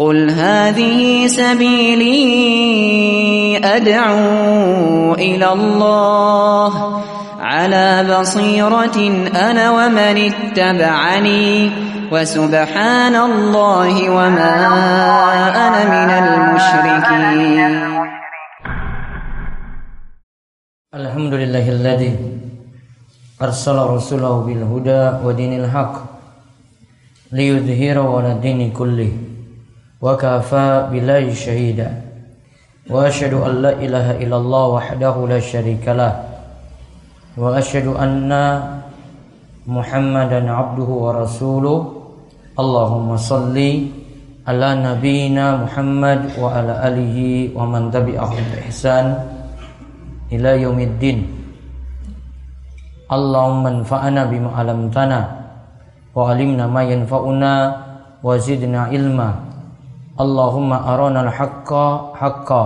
قل هذه سبيلي أدعو إلى الله على بصيرة أنا ومن اتبعني وسبحان الله وما أنا من المشركين. الحمد لله الذي أرسل رسوله بالهدى ودين الحق ليظهره على الدين كله وكفى بالله شهيدا. وأشهد أن لا إله إلا الله وحده لا شريك له. وأشهد أن محمدا عبده ورسوله. اللهم صل على نبينا محمد وعلى آله ومن تبعهم بإحسان إلى يوم الدين. اللهم انفعنا بما علمتنا وعلمنا ما ينفعنا وزدنا علما. Allahumma aranal haqqa haqqa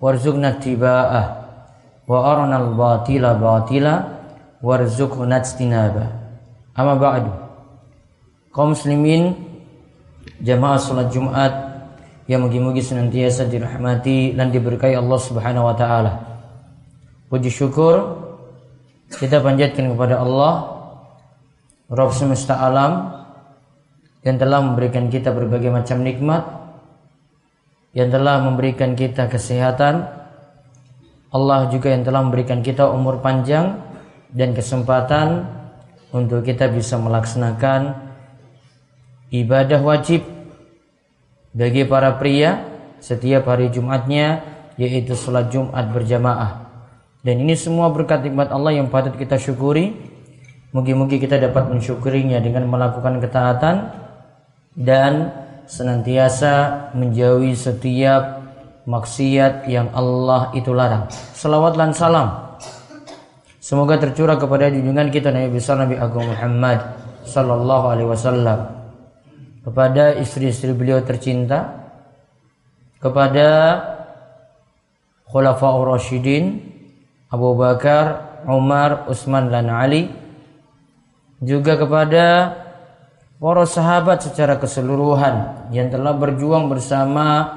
warzuqna tiba'ah wa aranal batila batila warzuqna ijtinaba amma ba'du. Kaum muslimin jamaah salat Jumat yang mugi-mugi senantiasa dirahmati dan diberkahi Allah Subhanahu wa taala. Puji syukur kita panjatkan kepada Allah Rabb semesta alam yang telah memberikan kita berbagai macam nikmat yang telah memberikan kita kesehatan Allah juga yang telah memberikan kita umur panjang dan kesempatan untuk kita bisa melaksanakan ibadah wajib bagi para pria setiap hari Jumatnya yaitu sholat Jumat berjamaah. Dan ini semua berkat nikmat Allah yang patut kita syukuri. Mungkin-mungkin kita dapat mensyukurinya dengan melakukan ketaatan dan senantiasa menjauhi setiap maksiat yang Allah itu larang. Salawat dan salam. Semoga tercurah kepada junjungan kita Nabi besar Nabi Agung Muhammad sallallahu alaihi wasallam kepada istri-istri beliau tercinta kepada Khulafaur Rasyidin Abu Bakar, Umar, Utsman dan Ali juga kepada para sahabat secara keseluruhan yang telah berjuang bersama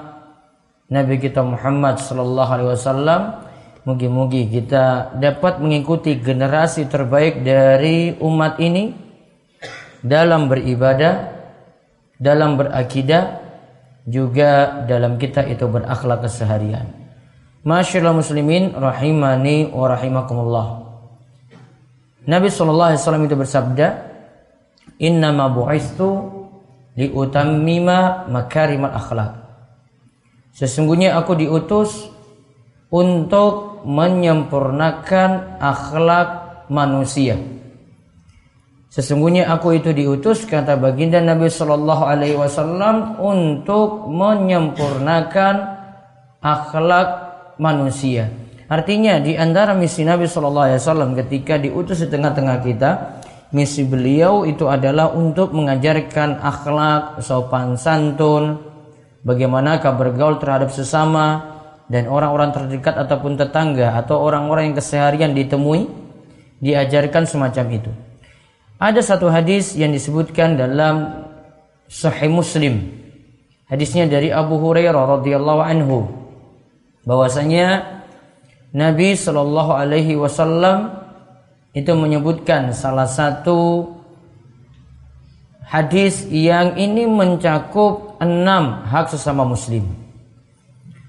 Nabi kita Muhammad sallallahu alaihi wasallam Mugi-mugi kita dapat mengikuti generasi terbaik dari umat ini dalam beribadah, dalam berakidah, juga dalam kita itu berakhlak keseharian. Masyaallah muslimin rahimani wa rahimakumullah. Nabi sallallahu alaihi wasallam itu bersabda, "Innama bu'istu liutammima makarimal akhlak." Sesungguhnya aku diutus untuk menyempurnakan akhlak manusia. Sesungguhnya aku itu diutus kata baginda Nabi Shallallahu Alaihi Wasallam untuk menyempurnakan akhlak manusia. Artinya di antara misi Nabi Shallallahu Alaihi Wasallam ketika diutus di tengah-tengah kita, misi beliau itu adalah untuk mengajarkan akhlak sopan santun, bagaimanakah bergaul terhadap sesama dan orang-orang terdekat ataupun tetangga atau orang-orang yang keseharian ditemui diajarkan semacam itu. Ada satu hadis yang disebutkan dalam Sahih Muslim. Hadisnya dari Abu Hurairah radhiyallahu anhu bahwasanya Nabi Shallallahu alaihi wasallam itu menyebutkan salah satu hadis yang ini mencakup enam hak sesama muslim.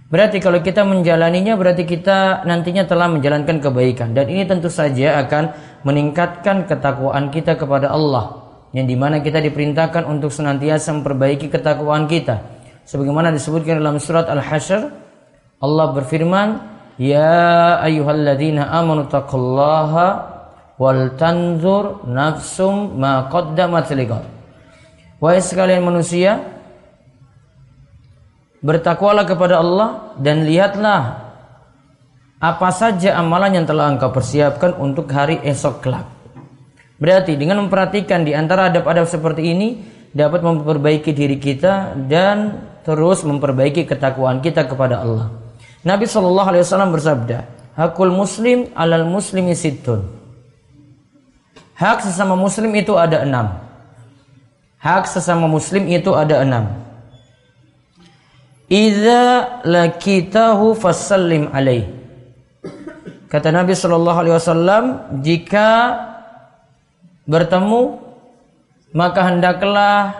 Berarti kalau kita menjalaninya berarti kita nantinya telah menjalankan kebaikan dan ini tentu saja akan meningkatkan ketakwaan kita kepada Allah yang di mana kita diperintahkan untuk senantiasa memperbaiki ketakwaan kita. Sebagaimana disebutkan dalam surat Al-Hasyr Allah berfirman, "Ya ayyuhalladzina amanu wal tanzur nafsum ma qaddamat liqad." Wahai sekalian manusia, bertakwalah kepada Allah dan lihatlah apa saja amalan yang telah engkau persiapkan untuk hari esok kelak. Berarti dengan memperhatikan di antara adab-adab seperti ini dapat memperbaiki diri kita dan terus memperbaiki ketakwaan kita kepada Allah. Nabi Shallallahu Alaihi Wasallam bersabda, "Hakul Muslim alal Muslimi situn." Hak sesama Muslim itu ada enam. Hak sesama Muslim itu ada enam. idza lakitahu fasallim alaih kata Nabi sallallahu alaihi wasallam jika bertemu maka hendaklah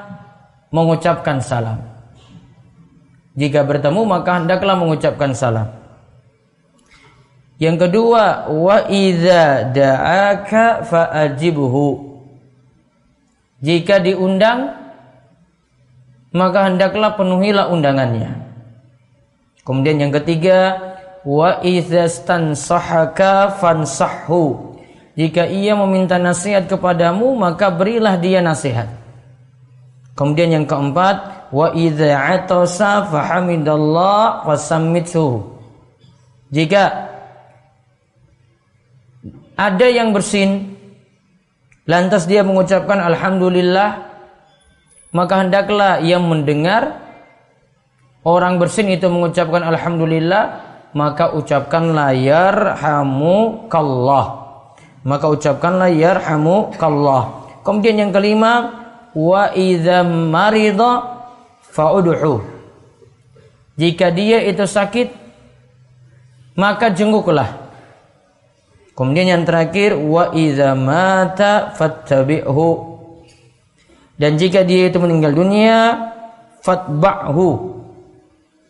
mengucapkan salam jika bertemu maka hendaklah mengucapkan salam yang kedua wa idza da'aka fa'ajibhu jika diundang maka hendaklah penuhilah undangannya. Kemudian yang ketiga, wa idzastansahaka fansahhu. Jika ia meminta nasihat kepadamu, maka berilah dia nasihat. Kemudian yang keempat, wa idza atasa fahamidallah fasammithu. Jika ada yang bersin, lantas dia mengucapkan alhamdulillah, maka hendaklah yang mendengar. Orang bersin itu mengucapkan alhamdulillah. Maka ucapkanlah yarhamukallah. Maka ucapkanlah yarhamukallah. Kemudian yang kelima wa idza marida fa'udhu. Jika dia itu sakit maka jenguklah kemudian yang terakhir wa idza mata fattabi'hu dan jika dia itu meninggal dunia, fatba'hu.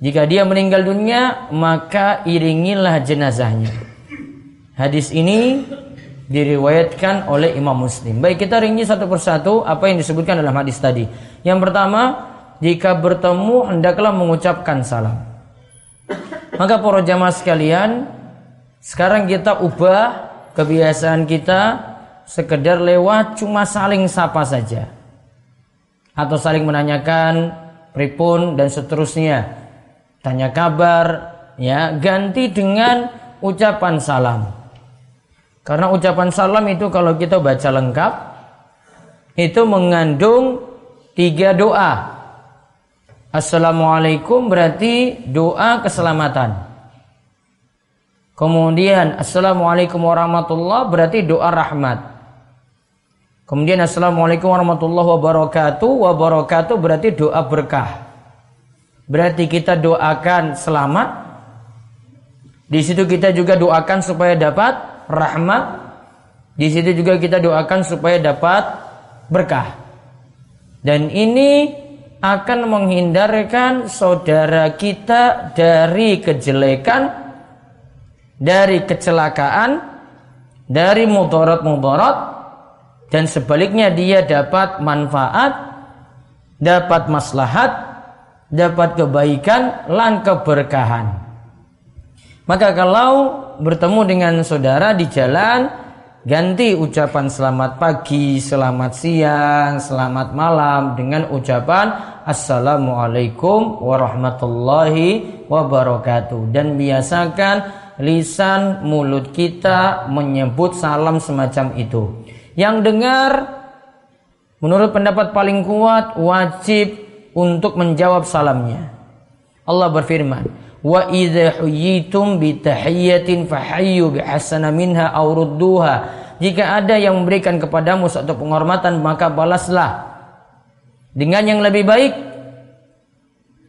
Jika dia meninggal dunia, maka iringilah jenazahnya. Hadis ini diriwayatkan oleh Imam Muslim. Baik kita rinci satu persatu apa yang disebutkan dalam hadis tadi. Yang pertama, jika bertemu hendaklah mengucapkan salam. Maka para jamaah sekalian, sekarang kita ubah kebiasaan kita sekedar lewat cuma saling sapa saja atau saling menanyakan pripun dan seterusnya. Tanya kabar, ya, ganti dengan ucapan salam. Karena ucapan salam itu kalau kita baca lengkap itu mengandung tiga doa. Assalamualaikum berarti doa keselamatan. Kemudian Assalamualaikum warahmatullah berarti doa rahmat. Kemudian Assalamualaikum warahmatullahi wabarakatuh. Wabarakatuh berarti doa berkah. Berarti kita doakan selamat. Di situ kita juga doakan supaya dapat rahmat. Di situ juga kita doakan supaya dapat berkah. Dan ini akan menghindarkan saudara kita dari kejelekan, dari kecelakaan, dari mudarat-mudarat, dan sebaliknya dia dapat manfaat, dapat maslahat, dapat kebaikan, lan keberkahan. Maka kalau bertemu dengan saudara di jalan, ganti ucapan selamat pagi, selamat siang, selamat malam dengan ucapan Assalamualaikum warahmatullahi wabarakatuh dan biasakan lisan mulut kita menyebut salam semacam itu. Yang dengar menurut pendapat paling kuat wajib untuk menjawab salamnya. Allah berfirman, "Wa idza huyitum bi tahiyyatin fahayyu bi minha aw rudduha." Jika ada yang memberikan kepadamu suatu penghormatan, maka balaslah dengan yang lebih baik.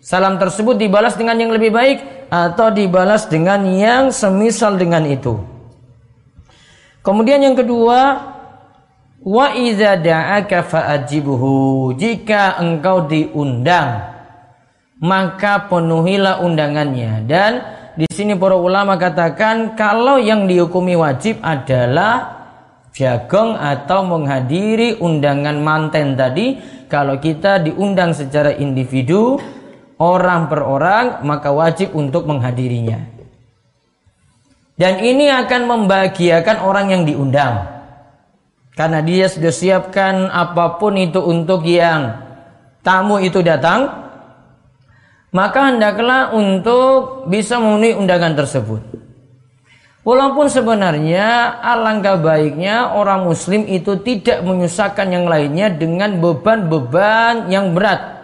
Salam tersebut dibalas dengan yang lebih baik atau dibalas dengan yang semisal dengan itu. Kemudian yang kedua, Wa idza da'aka fa'ajibhu. Jika engkau diundang, maka penuhilah undangannya. Dan di sini para ulama katakan kalau yang dihukumi wajib adalah jagong atau menghadiri undangan manten tadi. Kalau kita diundang secara individu, orang per orang, maka wajib untuk menghadirinya. Dan ini akan membahagiakan orang yang diundang. Karena dia sudah siapkan apa pun itu untuk yang tamu itu datang. Maka hendaklah untuk bisa memenuhi undangan tersebut. Walaupun sebenarnya alangkah baiknya orang muslim itu tidak menyusahkan yang lainnya dengan beban-beban yang berat.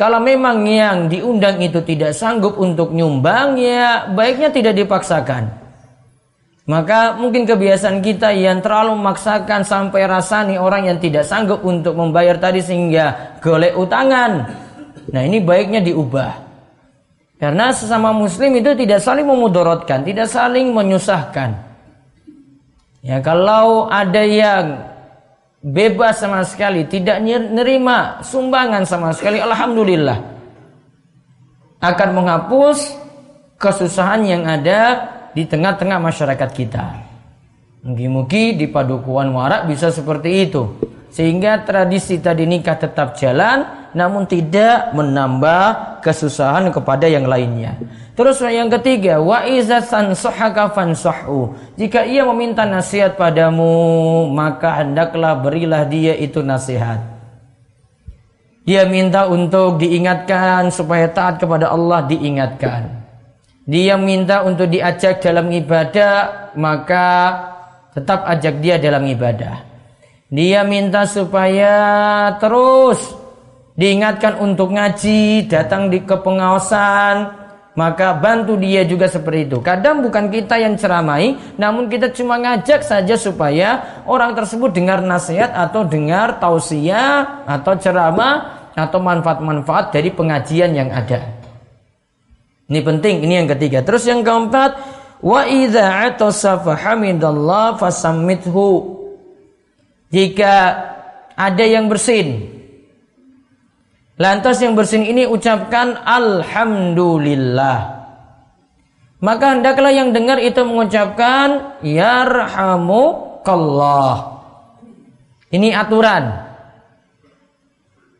Kalau memang yang diundang itu tidak sanggup untuk nyumbang ya baiknya tidak dipaksakan. Maka mungkin kebiasaan kita yang terlalu memaksakan sampai rasani orang yang tidak sanggup untuk membayar tadi sehingga golek utangan. Nah ini baiknya diubah. Karena sesama muslim itu tidak saling memudorotkan, tidak saling menyusahkan. Ya kalau ada yang bebas sama sekali, tidak nerima sumbangan sama sekali, alhamdulillah. Akan menghapus kesusahan yang ada di tengah-tengah masyarakat kita. Mungkin-mungkin di padukuan warak bisa seperti itu. Sehingga tradisi tadi nikah tetap jalan namun tidak menambah kesusahan kepada yang lainnya. Terus yang ketiga, wa. Jika ia meminta nasihat padamu, maka hendaklah berilah dia itu nasihat. Dia minta untuk diingatkan supaya taat kepada Allah diingatkan. Dia minta untuk diajak dalam ibadah, maka tetap ajak dia dalam ibadah. Dia minta supaya terus diingatkan untuk ngaji, datang di kepengawasan, maka bantu dia juga seperti itu. Kadang bukan kita yang ceramai, namun kita cuma ngajak saja supaya orang tersebut dengar nasihat atau dengar tausiah atau ceramah atau manfaat-manfaat dari pengajian yang ada. Ini penting, ini yang ketiga. Terus yang keempat, wa idza atasa fahamidallah fasammithu jika ada yang bersin lantas yang bersin ini ucapkan alhamdulillah maka hendaklah yang dengar itu mengucapkan yarhamukallah ini aturan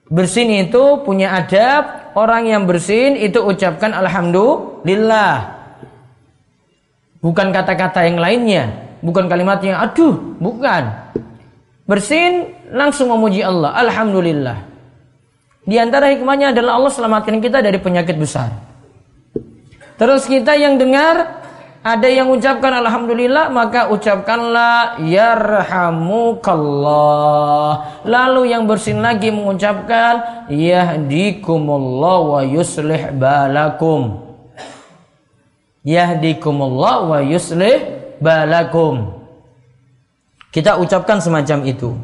bersin itu punya adab orang yang bersin itu ucapkan alhamdulillah bukan kata-kata yang lainnya bukan kalimat yang aduh bukan bersin langsung memuji Allah. Alhamdulillah. Di antara hikmahnya adalah Allah selamatkan kita dari penyakit besar. Terus kita yang dengar ada yang ucapkan alhamdulillah maka ucapkanlah yarhamukallah. Lalu yang bersin lagi mengucapkan yahdikumullah wa yuslih balakum. Yahdikumullah wa yuslih balakum. Kita ucapkan semacam itu.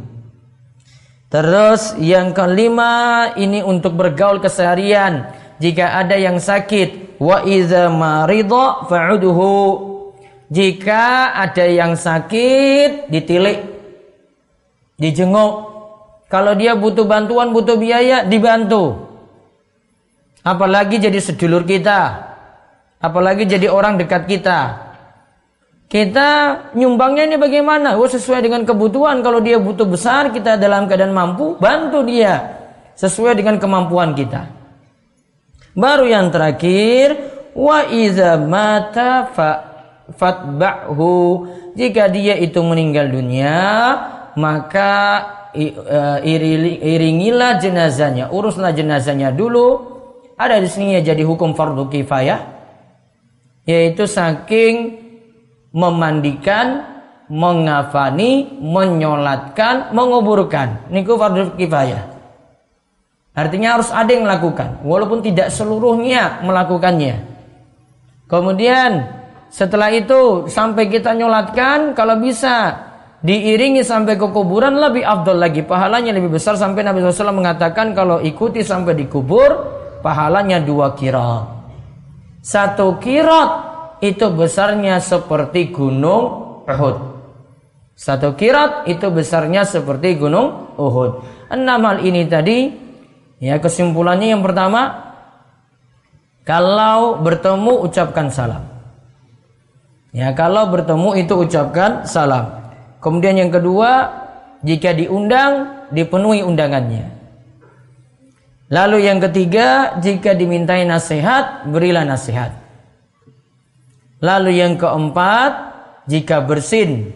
Terus yang kelima ini untuk bergaul keseharian. Jika ada yang sakit, wa idza marida fa'uduhu. Jika ada yang sakit, ditilik, dijenguk. Kalau dia butuh bantuan, butuh biaya, dibantu. Apalagi jadi sedulur kita. Apalagi jadi orang dekat kita. Kita nyumbangnya ini bagaimana? Oh, sesuai dengan kebutuhan. Kalau dia butuh besar, kita dalam keadaan mampu, bantu dia sesuai dengan kemampuan kita. Baru yang terakhir, wa iza mata fa fatba'hu. Jika dia itu meninggal dunia, maka e, iringilah jenazahnya, uruslah jenazahnya dulu. Ada di sini ya jadi hukum fardu kifayah, yaitu saking memandikan, mengafani, menyolatkan, menguburkan. Niku fardu kifayah. Artinya harus ada yang melakukan, walaupun tidak seluruhnya melakukannya. Kemudian setelah itu sampai kita nyolatkan, kalau bisa diiringi sampai ke kuburan lebih afdol lagi, pahalanya lebih besar sampai Nabi SAW mengatakan kalau ikuti sampai di kubur, pahalanya dua kira. Satu kirat itu besarnya seperti gunung Uhud. Satu kirat itu besarnya seperti gunung Uhud. Enam hal ini tadi, ya kesimpulannya yang pertama, kalau bertemu ucapkan salam. Ya kalau bertemu itu ucapkan salam. Kemudian yang kedua, jika diundang dipenuhi undangannya. Lalu yang ketiga, jika dimintai nasihat, berilah nasihat. Lalu yang keempat, jika bersin,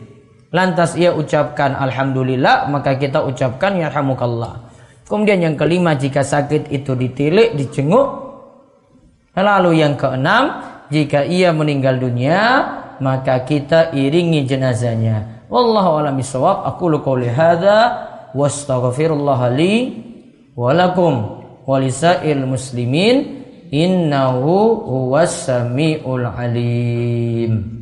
lantas ia ucapkan alhamdulillah, maka kita ucapkan yarhamukallah. Kemudian yang kelima, jika sakit itu ditilik, dicenguk. Lalu yang keenam, jika ia meninggal dunia, maka kita iringi jenazahnya. Wallahu a'lam bishawab. Aku qouli hadza wastaghfirullah li wa lakum muslimin innahu huwas samiul alim.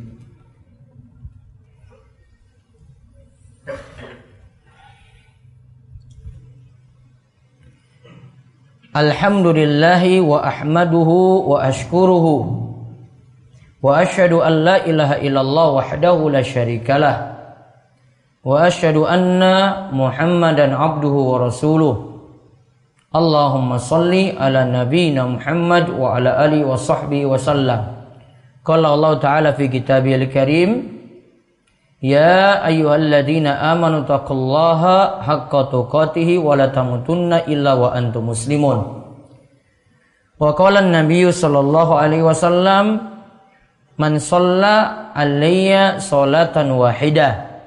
Alhamdulillahi wa ahmaduhu wa ashkuruhu. Wa ashhadu an la ilaha illallah wahdahu la syarikalah. Wa ashhadu anna Muhammadan abduhu wa rasuluh Allahumma salli ala nabiyyina Muhammad wa ala alihi wa sahbihi wa sallam Qala Allah Ta'ala fi kitabihil karim Ya ayyuhalladzina amanu taqullaha haqqa tuqatih wa la tamutunna illa wa antum muslimun. Wa qala an-nabiy sallallahu alaihi wasallam man shalla alayya salatan wahidah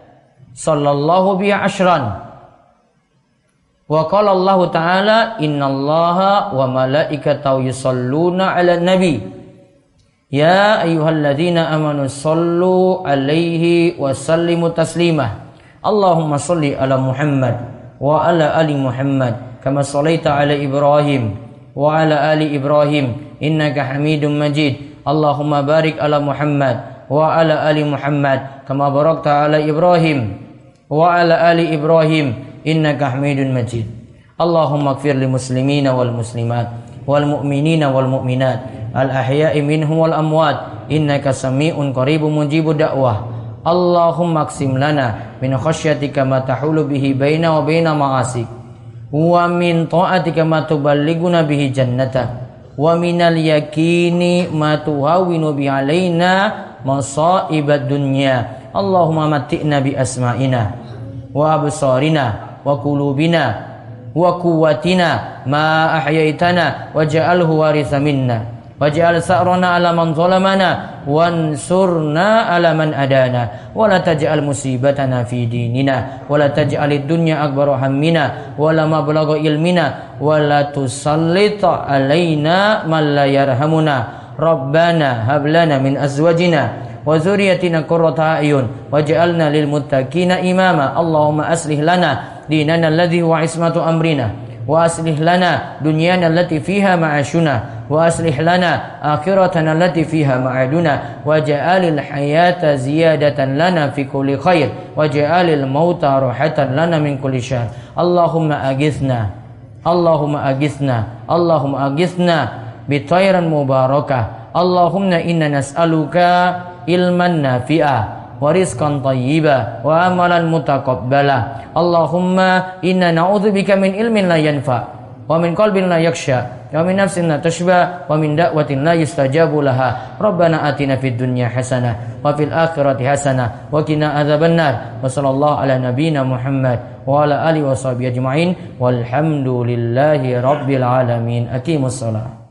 sallallahu bi ashran. Wa qala Allah Ta'ala innallaha wa malaikatahu yusalluna 'alan nabi Ya ayyuhalladzina amanu sallu alaihi wa sallimu taslimah. Allahumma salli ala Muhammad wa ala ali Muhammad kama sallaita ala Ibrahim wa ala ali Ibrahim innaka Hamidum Majid. Allahumma barik ala Muhammad wa ala ali Muhammad kama barakta ala Ibrahim wa ala ali Ibrahim innaka Hamidun Majid. Allahumma ighfir lil muslimina wal muslimat wal mu'minina wal mu'minat al ahya'i minhum wal amwat. Innaka sami'un qaribun mujibud da'wah. Allahumma aksim lana min khasyatika ma tahulu bihi baina wa baina ma'asik. Wa min ta'atika ma tuballighuna bihi jannata. Wa minal yakini ma tuhawinu bi alaina masaibad dunya. Allahumma mati'na bi asma'ina wa absarina wa qulubina wa quwwatina ma ahyaitana waj'alhu waritha minna. Waj'al sa'rana ala man zalamana wansurna ala man adana. Wa la taj'al musibatana fi dinina. Wa la taj'alid dunya akbar hammina. Wa la mablagha ilmina. Wa la tusallit alaina man la yarhamuna. Rabbana hab lana min azwajina wa zurriyatina qurrata ayun. Waj'alna lil muttaqina imama. Allahumma aslih lana dinana alladhi wa ismatu amrina. Wa aslih lana dunyana allati fiha ma'ashuna. Wa aslih lana akhiratana allati fiha ma'aduna. Wa ja'alil hayata ziyadatan lana fi kulli khair. Wa ja'alil mauta rahatan lana min kulli syar Allahumma agithna Allahumma agithna Allahumma agithna bitairan mubarakah. نسألك علما نافعا warizqan tayyiba wa amalan mutaqabbala Allahumma inna na'udzubika min ilmin la yanfa wa min qalbin la yakhsha wa min nafsin la tashba wa min da'watin la yustajabu laha rabbana atina fid dunya hasanah wa fil akhirati hasanah wa qina adzabannar wa sallallahu ala nabiyyina Muhammad wa ala alihi wa sahbihi ajma'in walhamdulillahi rabbil alamin aqimus salat